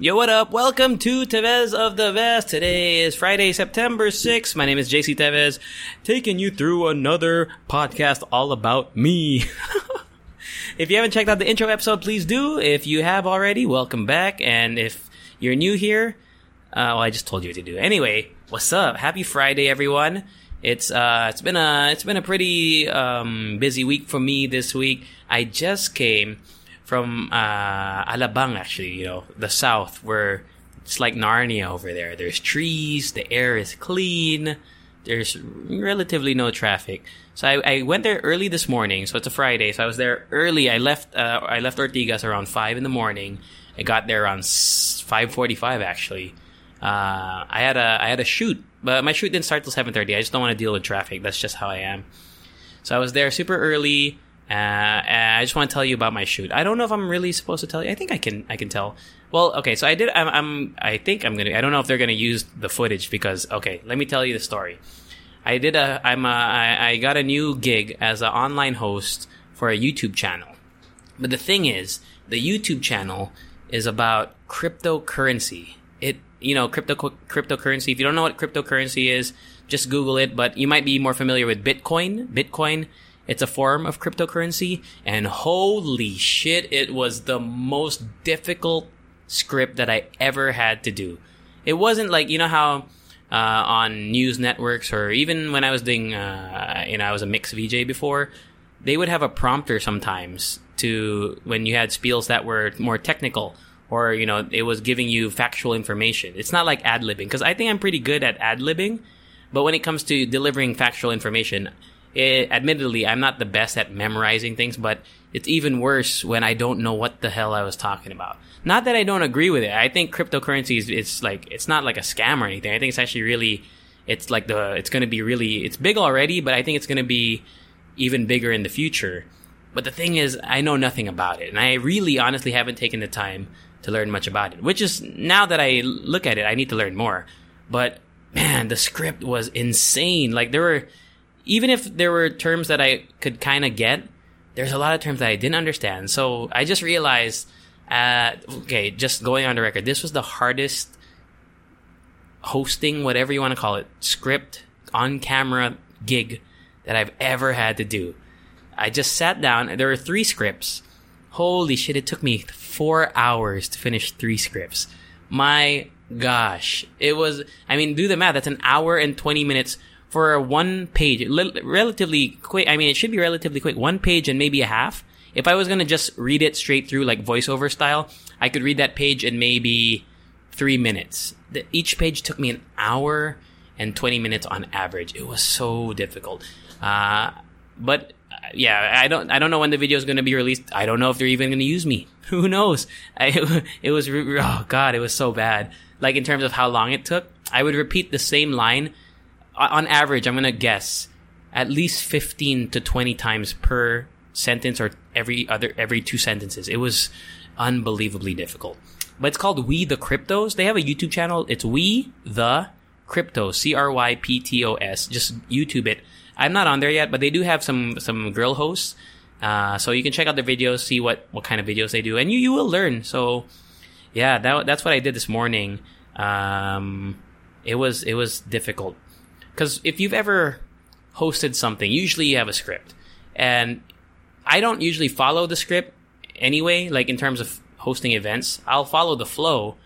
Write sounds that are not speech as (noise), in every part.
Yo, what up? Welcome to Tevez of the Vest. Today is Friday, September 6th. My name is JC Tevez, taking you through another podcast all about me. (laughs) if you haven't checked out the intro episode, please do. If you have already, welcome back. And if you're new here, uh, well, I just told you what to do. Anyway, what's up? Happy Friday, everyone. It's uh, it's been a it's been a pretty um, busy week for me this week. I just came from uh, Alabang, actually, you know, the south, where it's like Narnia over there. There's trees, the air is clean, there's relatively no traffic. So I, I went there early this morning. So it's a Friday. So I was there early. I left uh, I left Ortigas around five in the morning. I got there around five forty five actually. Uh, I had a I had a shoot, but my shoot didn't start till seven thirty. I just don't want to deal with traffic. That's just how I am. So I was there super early. Uh, I just want to tell you about my shoot. I don't know if I'm really supposed to tell you. I think I can. I can tell. Well, okay. So I did. I'm. I'm I think I'm gonna. I don't know if they're gonna use the footage because. Okay, let me tell you the story. I did a. I'm. A, I, I got a new gig as an online host for a YouTube channel. But the thing is, the YouTube channel is about cryptocurrency. It. You know, crypto cryptocurrency. If you don't know what cryptocurrency is, just Google it. But you might be more familiar with Bitcoin. Bitcoin it's a form of cryptocurrency, and holy shit, it was the most difficult script that I ever had to do. It wasn't like, you know how uh, on news networks or even when I was doing, uh, you know, I was a mix VJ before, they would have a prompter sometimes to when you had spiels that were more technical or, you know, it was giving you factual information. It's not like ad libbing because I think I'm pretty good at ad libbing, but when it comes to delivering factual information, it, admittedly, I'm not the best at memorizing things, but it's even worse when I don't know what the hell I was talking about. Not that I don't agree with it. I think cryptocurrency is it's like it's not like a scam or anything. I think it's actually really it's like the it's going to be really it's big already, but I think it's going to be even bigger in the future. But the thing is, I know nothing about it, and I really honestly haven't taken the time to learn much about it. Which is now that I look at it, I need to learn more. But man, the script was insane. Like there were even if there were terms that I could kind of get, there's a lot of terms that I didn't understand. So I just realized, uh, okay, just going on the record, this was the hardest hosting, whatever you want to call it, script on camera gig that I've ever had to do. I just sat down. There were three scripts. Holy shit! It took me four hours to finish three scripts. My gosh, it was. I mean, do the math. That's an hour and twenty minutes for one page, relatively quick. I mean, it should be relatively quick. One page and maybe a half. If I was gonna just read it straight through, like voiceover style, I could read that page in maybe three minutes. The, each page took me an hour and 20 minutes on average. It was so difficult. Uh, but uh, yeah, I don't, I don't know when the video is going to be released. I don't know if they're even going to use me. (laughs) Who knows? I, (laughs) it was, oh god, it was so bad. Like in terms of how long it took, I would repeat the same line on average, I'm gonna guess at least 15 to 20 times per sentence or every other every two sentences. It was unbelievably difficult. But it's called We the Cryptos. They have a YouTube channel. It's We the Cryptos. C R Y P T O S. Just YouTube it. I'm not on there yet, but they do have some some girl hosts. Uh, so you can check out the videos, see what what kind of videos they do, and you you will learn. So yeah, that that's what I did this morning. Um, it was it was difficult because if you've ever hosted something, usually you have a script. And I don't usually follow the script anyway, like in terms of hosting events. I'll follow the flow,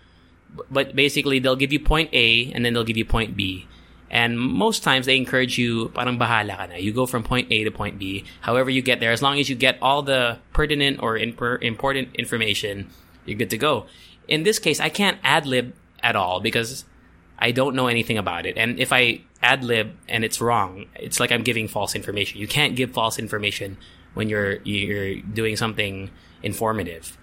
but basically they'll give you point A and then they'll give you point B. And most times they encourage you, parang bahala ka na. You go from point A to point B, however you get there. As long as you get all the pertinent or imper- important information, you're good to go. In this case, I can't ad lib at all because I don't know anything about it. And if I ad lib and it's wrong, it's like I'm giving false information. You can't give false information when you're you're doing something informative.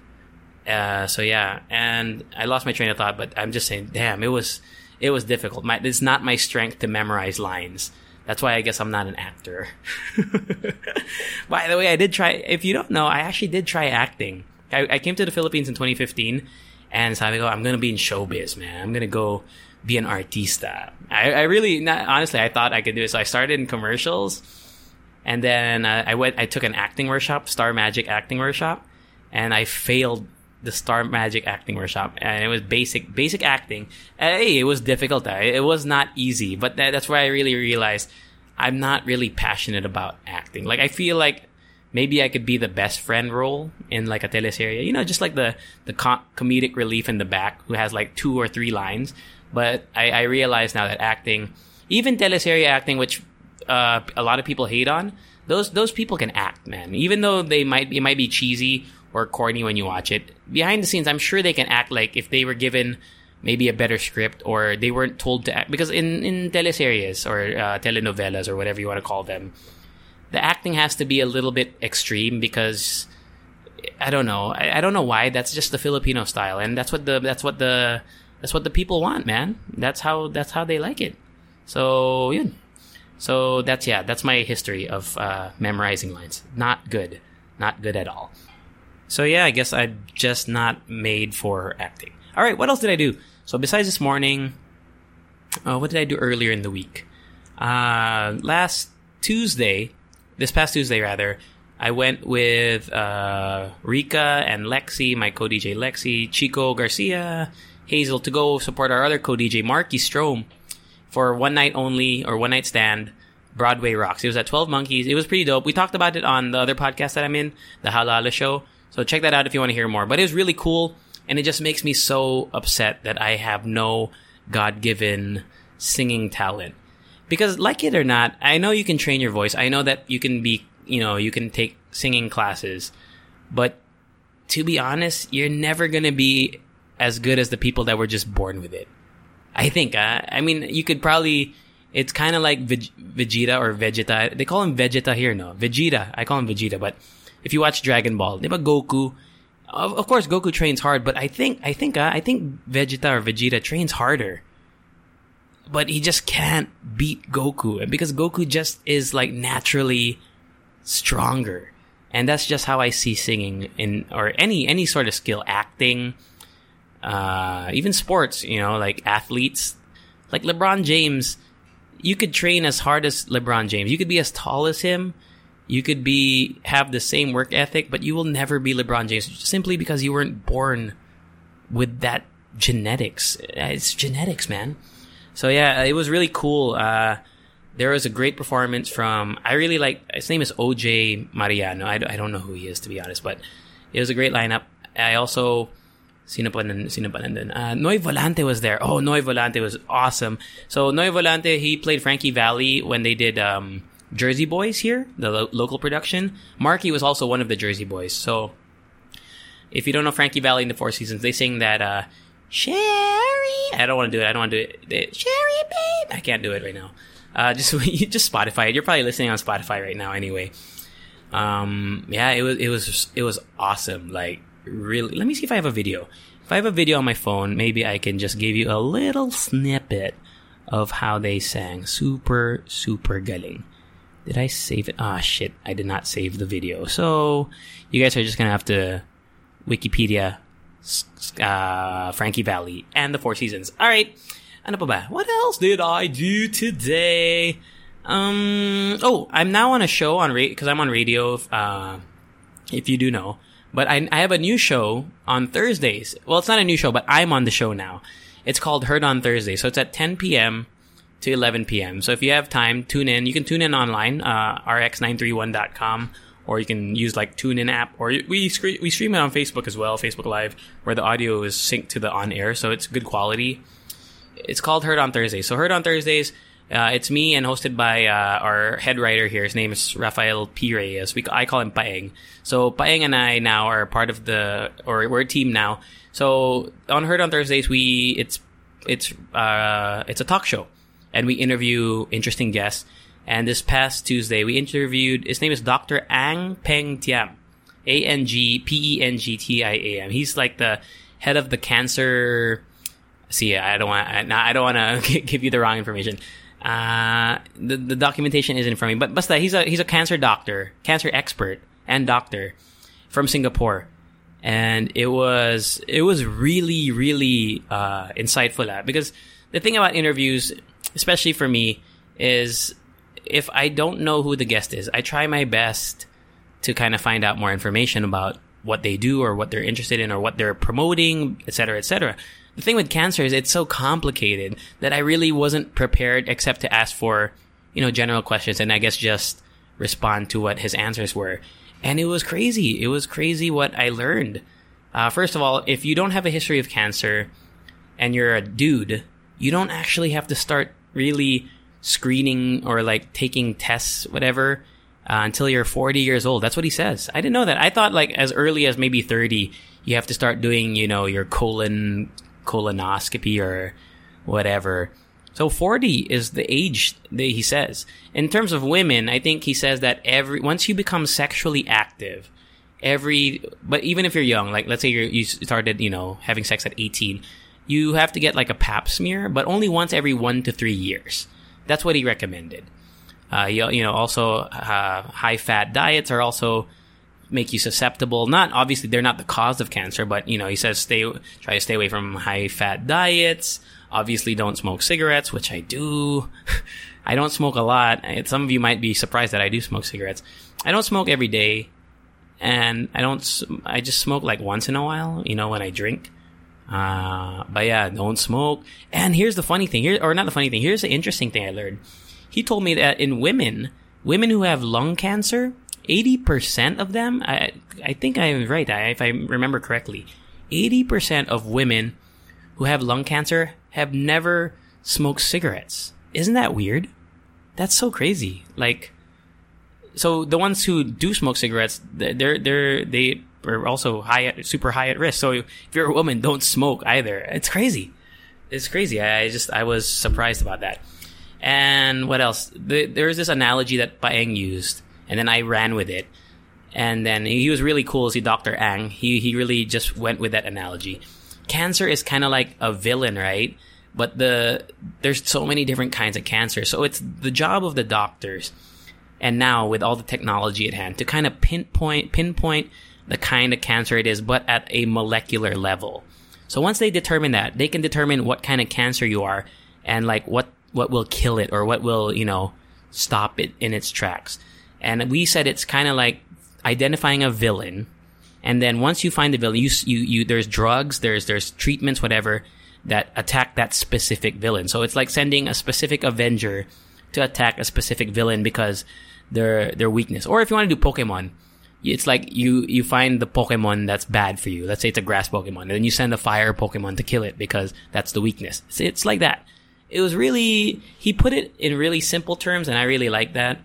Uh, so yeah, and I lost my train of thought, but I'm just saying, damn, it was it was difficult. My, it's not my strength to memorize lines. That's why I guess I'm not an actor. (laughs) By the way, I did try. If you don't know, I actually did try acting. I, I came to the Philippines in 2015, and so I go, I'm gonna be in showbiz, man. I'm gonna go be an artista. I, I really, not, honestly, I thought I could do it. So I started in commercials, and then uh, I went. I took an acting workshop, Star Magic acting workshop, and I failed the Star Magic acting workshop, and it was basic basic acting. Hey, it was difficult. It was not easy, but that, that's where I really realized I'm not really passionate about acting. Like I feel like maybe I could be the best friend role in like a teleserie. You know, just like the the co- comedic relief in the back who has like two or three lines. But I, I realize now that acting, even teleserie acting, which uh, a lot of people hate on, those those people can act, man. Even though they might it might be cheesy or corny when you watch it. Behind the scenes, I'm sure they can act like if they were given maybe a better script or they weren't told to act. Because in, in teleseries or uh, telenovelas or whatever you want to call them, the acting has to be a little bit extreme because I don't know. I, I don't know why. That's just the Filipino style, and that's what the that's what the that's what the people want, man. That's how that's how they like it. So yeah. So that's yeah. That's my history of uh, memorizing lines. Not good. Not good at all. So yeah, I guess I'm just not made for acting. All right, what else did I do? So besides this morning, uh, what did I do earlier in the week? Uh, last Tuesday, this past Tuesday rather, I went with uh, Rika and Lexi, my co-DJ Lexi, Chico Garcia, Hazel to go support our other co-DJ Marky Strom for one night only or one night stand. Broadway Rocks. It was at 12 Monkeys. It was pretty dope. We talked about it on the other podcast that I'm in, the Halala Show. So check that out if you want to hear more. But it was really cool, and it just makes me so upset that I have no God given singing talent. Because, like it or not, I know you can train your voice. I know that you can be, you know, you can take singing classes. But to be honest, you're never going to be as good as the people that were just born with it. I think, uh, I mean, you could probably, it's kind of like Vegeta or Vegeta. They call him Vegeta here, no? Vegeta. I call him Vegeta, but if you watch Dragon Ball, diba Goku, of, of course Goku trains hard, but I think I think uh, I think Vegeta or Vegeta trains harder. But he just can't beat Goku, and because Goku just is like naturally stronger, and that's just how I see singing in or any any sort of skill, acting, uh, even sports. You know, like athletes, like LeBron James. You could train as hard as LeBron James. You could be as tall as him, you could be have the same work ethic, but you will never be LeBron James simply because you weren't born with that genetics. It's genetics, man. So yeah, it was really cool. Uh, there was a great performance from. I really like. His name is OJ Mariano. I, I don't know who he is to be honest, but it was a great lineup. I also. Sino pa, sino pa nandun? Uh, Noy Volante was there. Oh, Noy Volante was awesome. So Noy Volante, he played Frankie Valli when they did um, Jersey Boys here, the lo- local production. Marky was also one of the Jersey Boys. So if you don't know Frankie Valli in the Four Seasons, they sing that uh, Sherry. I don't want to do it. I don't want to do it. Sherry, babe. I can't do it right now. Uh, just (laughs) just Spotify. You're probably listening on Spotify right now, anyway. Um, yeah, it was it was it was awesome. Like really. Let me see if I have a video. If I have a video on my phone, maybe I can just give you a little snippet of how they sang. Super super galing. Did I save it? Ah, shit. I did not save the video. So, you guys are just gonna have to Wikipedia uh, Frankie Valli and the Four Seasons. Alright. Ano pa ba? What else did I do today? Um, oh, I'm now on a show on radio, cause I'm on radio, uh, if you do know. But I, I have a new show on Thursdays. Well, it's not a new show, but I'm on the show now. It's called Heard on Thursday. So it's at 10 p.m to 11 p.m. So if you have time, tune in. You can tune in online, uh, rx931.com, or you can use like TuneIn app, or we we stream it on Facebook as well, Facebook Live, where the audio is synced to the on air, so it's good quality. It's called Heard on Thursday. So Heard on Thursdays, uh, it's me and hosted by uh, our head writer here. His name is Rafael P. Reyes. We, I call him Paeng. So Paeng and I now are part of the, or we're a team now. So on Heard on Thursdays, we it's it's uh, it's a talk show and we interview interesting guests. And this past Tuesday, we interviewed, his name is Dr. Ang Peng Tiam. A N G P E N G T I A M. He's like the head of the cancer. See, I don't want. I don't want to (laughs) give you the wrong information. Uh, the the documentation isn't from me, but basta he's a he's a cancer doctor, cancer expert and doctor from Singapore, and it was it was really really uh, insightful uh, because the thing about interviews, especially for me, is if I don't know who the guest is, I try my best to kind of find out more information about what they do or what they're interested in or what they're promoting, et cetera, et cetera. The thing with cancer is it's so complicated that I really wasn't prepared except to ask for, you know, general questions and I guess just respond to what his answers were. And it was crazy. It was crazy what I learned. Uh, first of all, if you don't have a history of cancer and you're a dude, you don't actually have to start really screening or like taking tests, whatever, uh, until you're 40 years old. That's what he says. I didn't know that. I thought like as early as maybe 30, you have to start doing, you know, your colon, colonoscopy or whatever. So 40 is the age that he says. In terms of women, I think he says that every, once you become sexually active, every, but even if you're young, like let's say you started, you know, having sex at 18, you have to get like a pap smear, but only once every one to three years. That's what he recommended. Uh, you, you know, also uh, high fat diets are also make you susceptible. Not obviously they're not the cause of cancer, but you know, he says stay try to stay away from high fat diets. Obviously, don't smoke cigarettes, which I do. (laughs) I don't smoke a lot. Some of you might be surprised that I do smoke cigarettes. I don't smoke every day, and I don't. I just smoke like once in a while. You know, when I drink. Uh, but yeah, don't smoke. And here's the funny thing here, or not the funny thing. Here's the interesting thing I learned. He told me that in women, women who have lung cancer, 80% of them, I, I think I'm right, I, if I remember correctly, 80% of women who have lung cancer have never smoked cigarettes. Isn't that weird? That's so crazy. Like, so the ones who do smoke cigarettes, they're, they're, they are also high, super high at risk. So if you're a woman, don't smoke either. It's crazy. It's crazy. I just, I was surprised about that. And what else? The, there's this analogy that Paeng used, and then I ran with it. And then he was really cool. See, Dr. Ang, he, he really just went with that analogy. Cancer is kind of like a villain, right? But the, there's so many different kinds of cancer. So it's the job of the doctors. And now with all the technology at hand to kind of pinpoint, pinpoint the kind of cancer it is, but at a molecular level. So once they determine that, they can determine what kind of cancer you are and like what what will kill it or what will, you know, stop it in its tracks. And we said it's kind of like identifying a villain. And then once you find the villain, you, you, you, there's drugs, there's, there's treatments, whatever, that attack that specific villain. So it's like sending a specific Avenger to attack a specific villain because their, their weakness. Or if you want to do Pokemon, it's like you, you find the Pokemon that's bad for you. Let's say it's a grass Pokemon, and then you send a fire Pokemon to kill it because that's the weakness. It's, it's like that it was really he put it in really simple terms, and I really like that.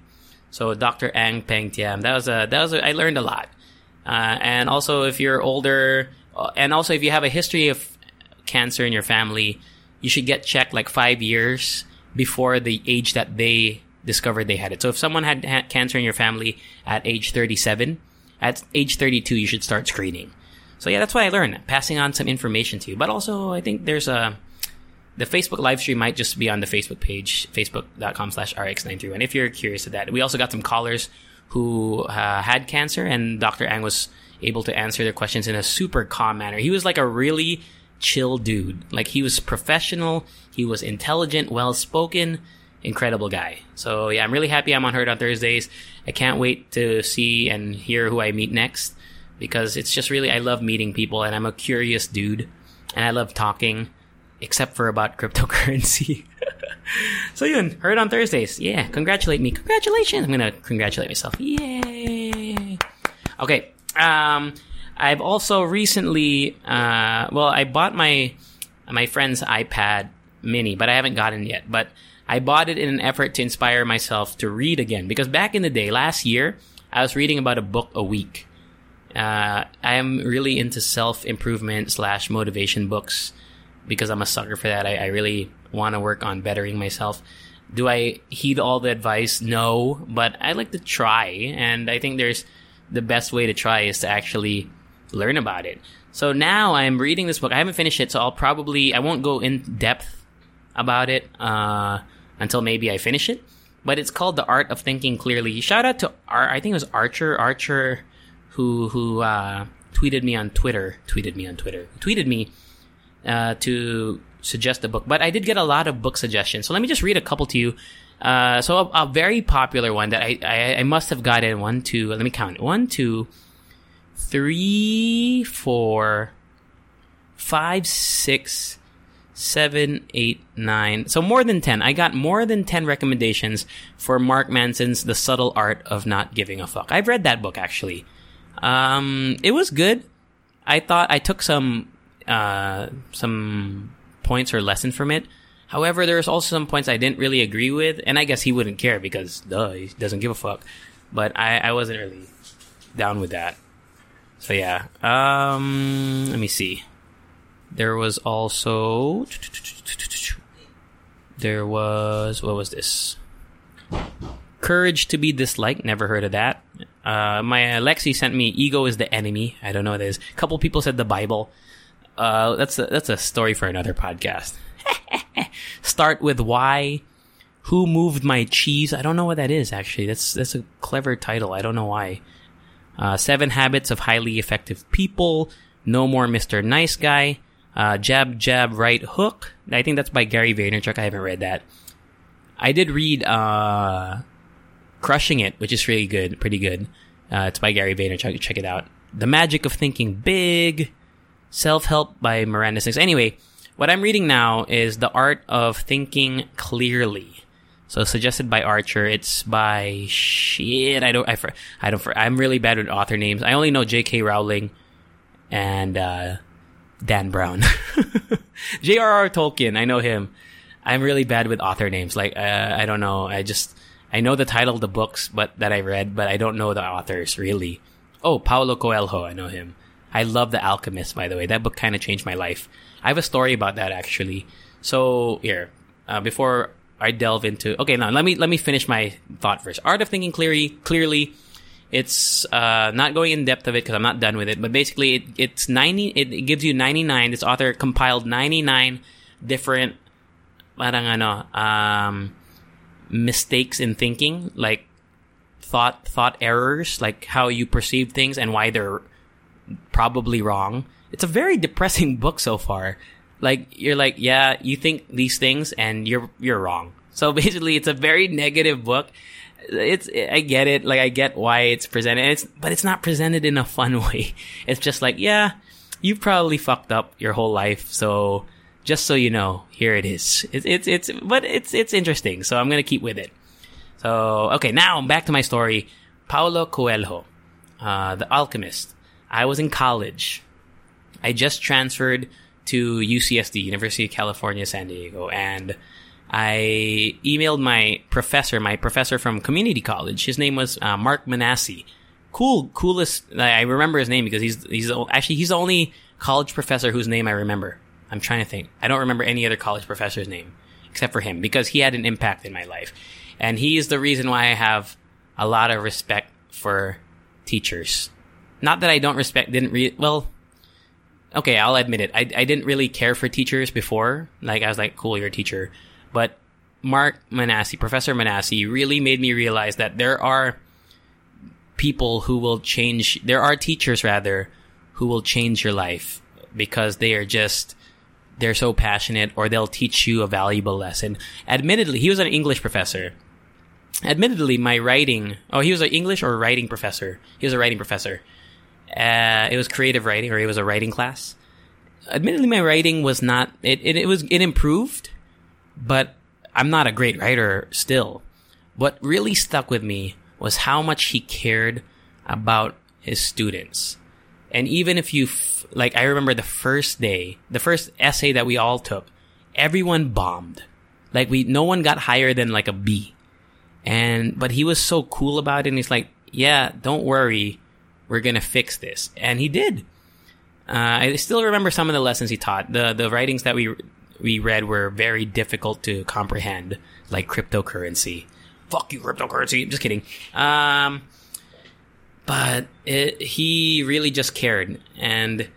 So Dr. Ang Peng Tiam, that was a that was a, I learned a lot. Uh, and also, if you're older, uh, and also if you have a history of cancer in your family, you should get checked like five years before the age that they discovered they had it. So if someone had, had cancer in your family at age 37, at age 32, you should start screening. So yeah, that's what I learned, passing on some information to you. But also, I think there's a the Facebook live stream might just be on the Facebook page, facebook.com slash rx931, if you're curious of that. We also got some callers who uh, had cancer, and Dr. Ang was able to answer their questions in a super calm manner. He was like a really chill dude. Like, he was professional, he was intelligent, well spoken, incredible guy. So, yeah, I'm really happy I'm on Heard on Thursdays. I can't wait to see and hear who I meet next because it's just really, I love meeting people, and I'm a curious dude, and I love talking except for about cryptocurrency. (laughs) so yun, heard on Thursdays. Yeah, congratulate me. Congratulations. I'm gonna congratulate myself. Yay. Okay. Um, I've also recently, uh, well, I bought my my friend's iPad Mini, but I haven't gotten it yet. But I bought it in an effort to inspire myself to read again because back in the day, last year, I was reading about a book a week. Uh, I am really into self improvement slash motivation books because I'm a sucker for that. I, I really want to work on bettering myself. Do I heed all the advice? No, but I like to try, and I think there's the best way to try is to actually learn about it. So now I'm reading this book. I haven't finished it, so I'll probably I won't go in depth about it uh, until maybe I finish it. But it's called The Art of Thinking Clearly. Shout out to Ar- I think it was Archer Archer who who uh, tweeted me on Twitter. Tweeted me on Twitter. Tweeted me uh, to suggest a book. But I did get a lot of book suggestions. So let me just read a couple to you. Uh, so a, a, very popular one that I, I, I must have gotten one, two. Let me count. One, two, three, four, five, six, seven, eight, nine. So more than 10. I got more than 10 recommendations for Mark Manson's The Subtle Art of Not Giving a Fuck. I've read that book actually. Um, it was good. I thought I took some, uh, some points or lesson from it. However, there's also some points I didn't really agree with, and I guess he wouldn't care because, duh, he doesn't give a fuck. But I, I wasn't really down with that. So yeah. Um, let me see. There was also there was what was this? Courage to be disliked. Never heard of that. Uh, my Alexi sent me "Ego is the enemy." I don't know what it is. A couple people said the Bible. Uh, that's a, that's a story for another podcast. (laughs) Start with why. Who moved my cheese? I don't know what that is. Actually, that's that's a clever title. I don't know why. Uh, Seven Habits of Highly Effective People. No More Mr. Nice Guy. Uh, jab, Jab, Right Hook. I think that's by Gary Vaynerchuk. I haven't read that. I did read uh, Crushing It, which is really good, pretty good. Uh, it's by Gary Vaynerchuk. Check it out. The Magic of Thinking Big. Self Help by Miranda Sings. Anyway, what I'm reading now is The Art of Thinking Clearly. So suggested by Archer. It's by shit. I don't. I. I don't. I'm really bad with author names. I only know J.K. Rowling and uh, Dan Brown. (laughs) J.R.R. Tolkien. I know him. I'm really bad with author names. Like uh, I don't know. I just I know the title of the books, but that I read, but I don't know the authors really. Oh, Paulo Coelho. I know him. I love The Alchemist. By the way, that book kind of changed my life. I have a story about that actually. So here, uh, before I delve into. Okay, now let me let me finish my thought first. Art of thinking clearly. Clearly, it's uh, not going in depth of it because I'm not done with it. But basically, it, it's ninety. It, it, gives you ninety nine. This author compiled ninety nine different, parang ano, um, mistakes in thinking, like thought thought errors, like how you perceive things and why they're probably wrong. It's a very depressing (laughs) book so far like you're like, yeah, you think these things and you're you're wrong. So (laughs) basically, it's a very negative book. It's I get it, like I get why it's presented. It's but it's not presented in a fun (laughs) way. It's just like, yeah, you've probably fucked up your whole life, so just so you know, here it is. It's it's, it's but it's it's interesting, so I'm gonna keep with it. So okay, now back to my story. Paulo Coelho, uh, the alchemist. I was in college. I just transferred to UCSD, University of California, San Diego, and I emailed my professor, my professor from community college. His name was uh, Mark Manassi. Cool, coolest. I remember his name because he's he's actually he's the only college professor whose name I remember. I'm trying to think. I don't remember any other college professor's name except for him because he had an impact in my life, and he is the reason why I have a lot of respect for teachers. Not that I don't respect, didn't read well okay, I'll admit it. I, I didn't really care for teachers before. Like, I was like, cool, you're a teacher. But Mark Manassi, Professor Manassi, really made me realize that there are people who will change, there are teachers rather, who will change your life because they are just, they're so passionate or they'll teach you a valuable lesson. Admittedly, he was an English professor. Admittedly, my writing, oh, he was an English or writing professor. He was a writing professor. Uh, it was creative writing, or it was a writing class. Admittedly, my writing was not. It, it, it was it improved, but I'm not a great writer still. What really stuck with me was how much he cared about his students. And even if you, f- like, I remember the first day, the first essay that we all took, everyone bombed. Like, we, no one got higher than like a B. And, but he was so cool about it. And he's like, yeah, don't worry we're gonna fix this, and he did. Uh, I still remember some of the lessons he taught. the The writings that we we read were very difficult to comprehend, like cryptocurrency. Fuck you, cryptocurrency. Just kidding. Um, but it, he really just cared. And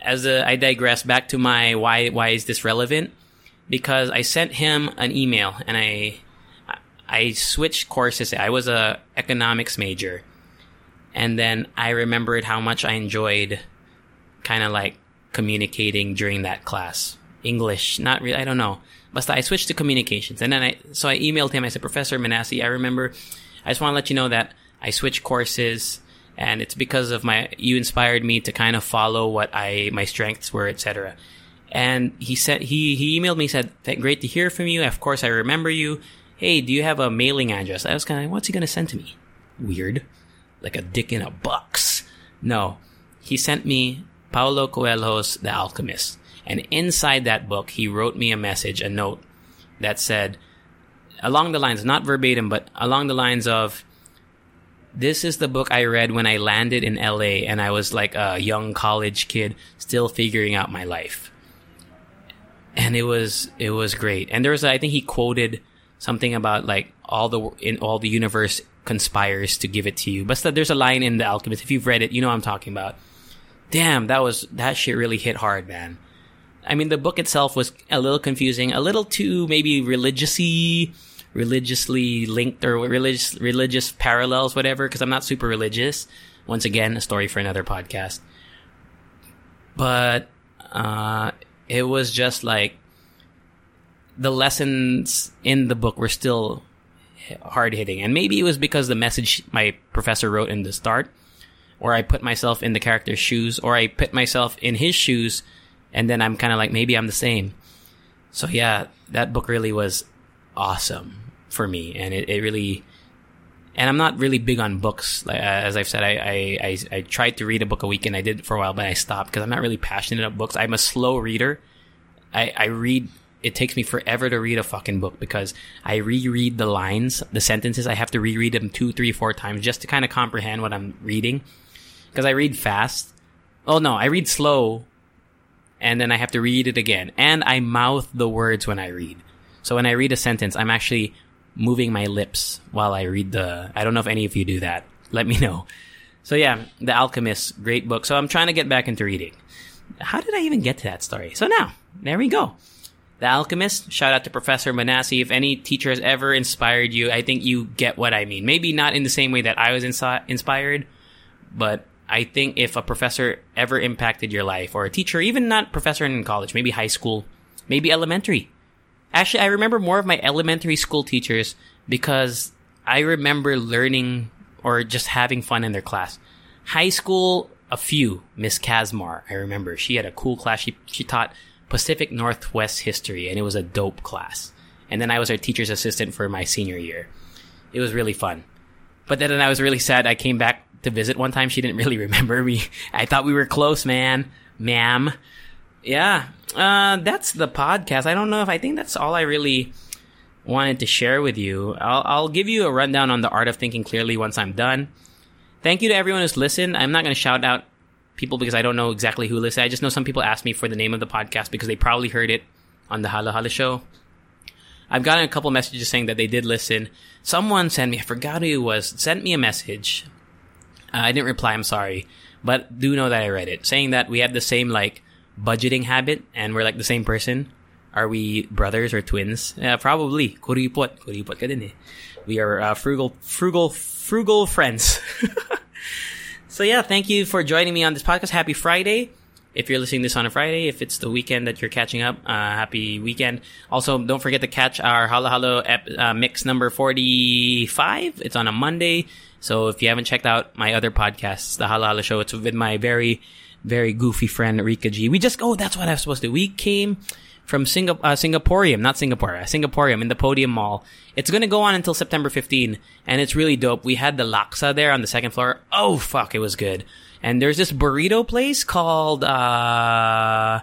as a, I digress back to my why why is this relevant? Because I sent him an email and I I switched courses. I was a economics major, and then I remembered how much I enjoyed kind of like communicating during that class. English, not really. I don't know. But I switched to communications, and then I so I emailed him. I said, Professor Manasi, I remember. I just want to let you know that I switched courses, and it's because of my you inspired me to kind of follow what I my strengths were, etc. And he said he he emailed me said, "Great to hear from you. Of course, I remember you. Hey, do you have a mailing address?" I was kind of, "What's he gonna send to me? Weird, like a dick in a box." No, he sent me Paulo Coelho's The Alchemist. And inside that book, he wrote me a message, a note that said, along the lines, not verbatim, but along the lines of, this is the book I read when I landed in LA and I was like a young college kid still figuring out my life. And it was, it was great. And there was, I think he quoted something about like all the, in all the universe conspires to give it to you. But there's a line in The Alchemist. If you've read it, you know I'm talking about. Damn, that was, that shit really hit hard, man. I mean, the book itself was a little confusing, a little too maybe religiously, religiously linked or religious, religious parallels, whatever, because I'm not super religious. Once again, a story for another podcast. But, uh, it was just like, the lessons in the book were still hard hitting. And maybe it was because the message my professor wrote in the start, or I put myself in the character's shoes, or I put myself in his shoes and then I'm kind of like maybe I'm the same. So yeah, that book really was awesome for me, and it, it really. And I'm not really big on books. Like, uh, as I've said, I, I, I, I, tried to read a book a week and I did for a while, but I stopped because I'm not really passionate about books. I'm a slow reader. I, I read it takes me forever to read a fucking book because I reread the lines, the sentences. I have to reread them two, three, four times just to kind of comprehend what I'm reading. Because I read fast. Oh no, I read slow and then I have to read it again. And I mouth the words when I read. So when I read a sentence, I'm actually moving my lips while I read the. I don't know if any of you do that. Let me know. So yeah, The Alchemist, great book. So I'm trying to get back into reading. How did I even get to that story? So now, there we go. The Alchemist, shout out to Professor Manasi. If any teacher has ever inspired you, I think you get what I mean. Maybe not in the same way that I was insi- inspired, but I think if a professor ever impacted your life or a teacher, even not professor in college, maybe high school, maybe elementary. Actually, I remember more of my elementary school teachers because I remember learning or just having fun in their class. High school, a few. Miss Casmar, I remember. She had a cool class. She, she taught Pacific Northwest history and it was a dope class. And then I was her teacher's assistant for my senior year. It was really fun. But then I was really sad. I came back to visit one time. She didn't (laughs) really remember me. I thought we were close, man. Ma'am. Yeah. Uh, that's the podcast. I don't know if I think that's all I really wanted to share with you. I'll, I'll give you a rundown on the art of thinking clearly once I'm done. Thank you to everyone who's listened. I'm not going to shout out people because I don't know exactly who listened. I just know some people asked me for the name of the podcast because they probably heard it on the Hala Hala show. I've gotten a couple messages saying that they did listen. Someone sent me, I forgot who it was, sent me a message uh, I didn't reply. I'm sorry, but do know that I read it, saying that we have the same like budgeting habit and we're like the same person. Are we brothers or twins? Yeah, probably. Eh. We are uh, frugal, frugal, frugal friends. (laughs) so yeah, thank you for joining me on this podcast. Happy Friday. If you're listening this on a Friday, if it's the weekend that you're catching up, uh, happy weekend. Also, don't forget to catch our Halo Halo ep- uh, mix number 45. It's on a Monday. So if you haven't checked out my other podcasts, the Hala Hala Show, it's with my very, very goofy friend Rika G. We just oh, that's what I was supposed to do. We came from Singap- uh, Singaporean, not Singapore, uh, Singaporean in the Podium Mall. It's gonna go on until September 15, and it's really dope. We had the laksa there on the second floor. Oh fuck, it was good. And there's this burrito place called uh,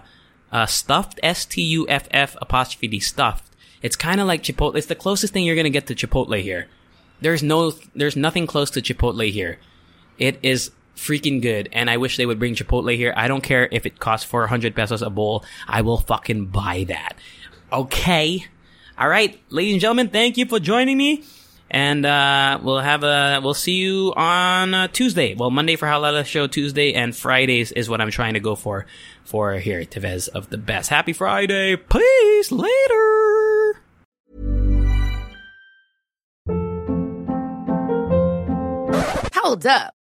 uh Stuffed S T U F F apostrophe D Stuffed. It's kind of like Chipotle. It's the closest thing you're gonna get to Chipotle here. There's no, there's nothing close to Chipotle here. It is freaking good, and I wish they would bring Chipotle here. I don't care if it costs 400 pesos a bowl. I will fucking buy that. Okay. All right, ladies and gentlemen, thank you for joining me. And uh, we'll have a we'll see you on uh, Tuesday. Well, Monday for Halala show, Tuesday and Fridays is what I'm trying to go for for here Tevez of the best. Happy Friday, peace later. Hold up.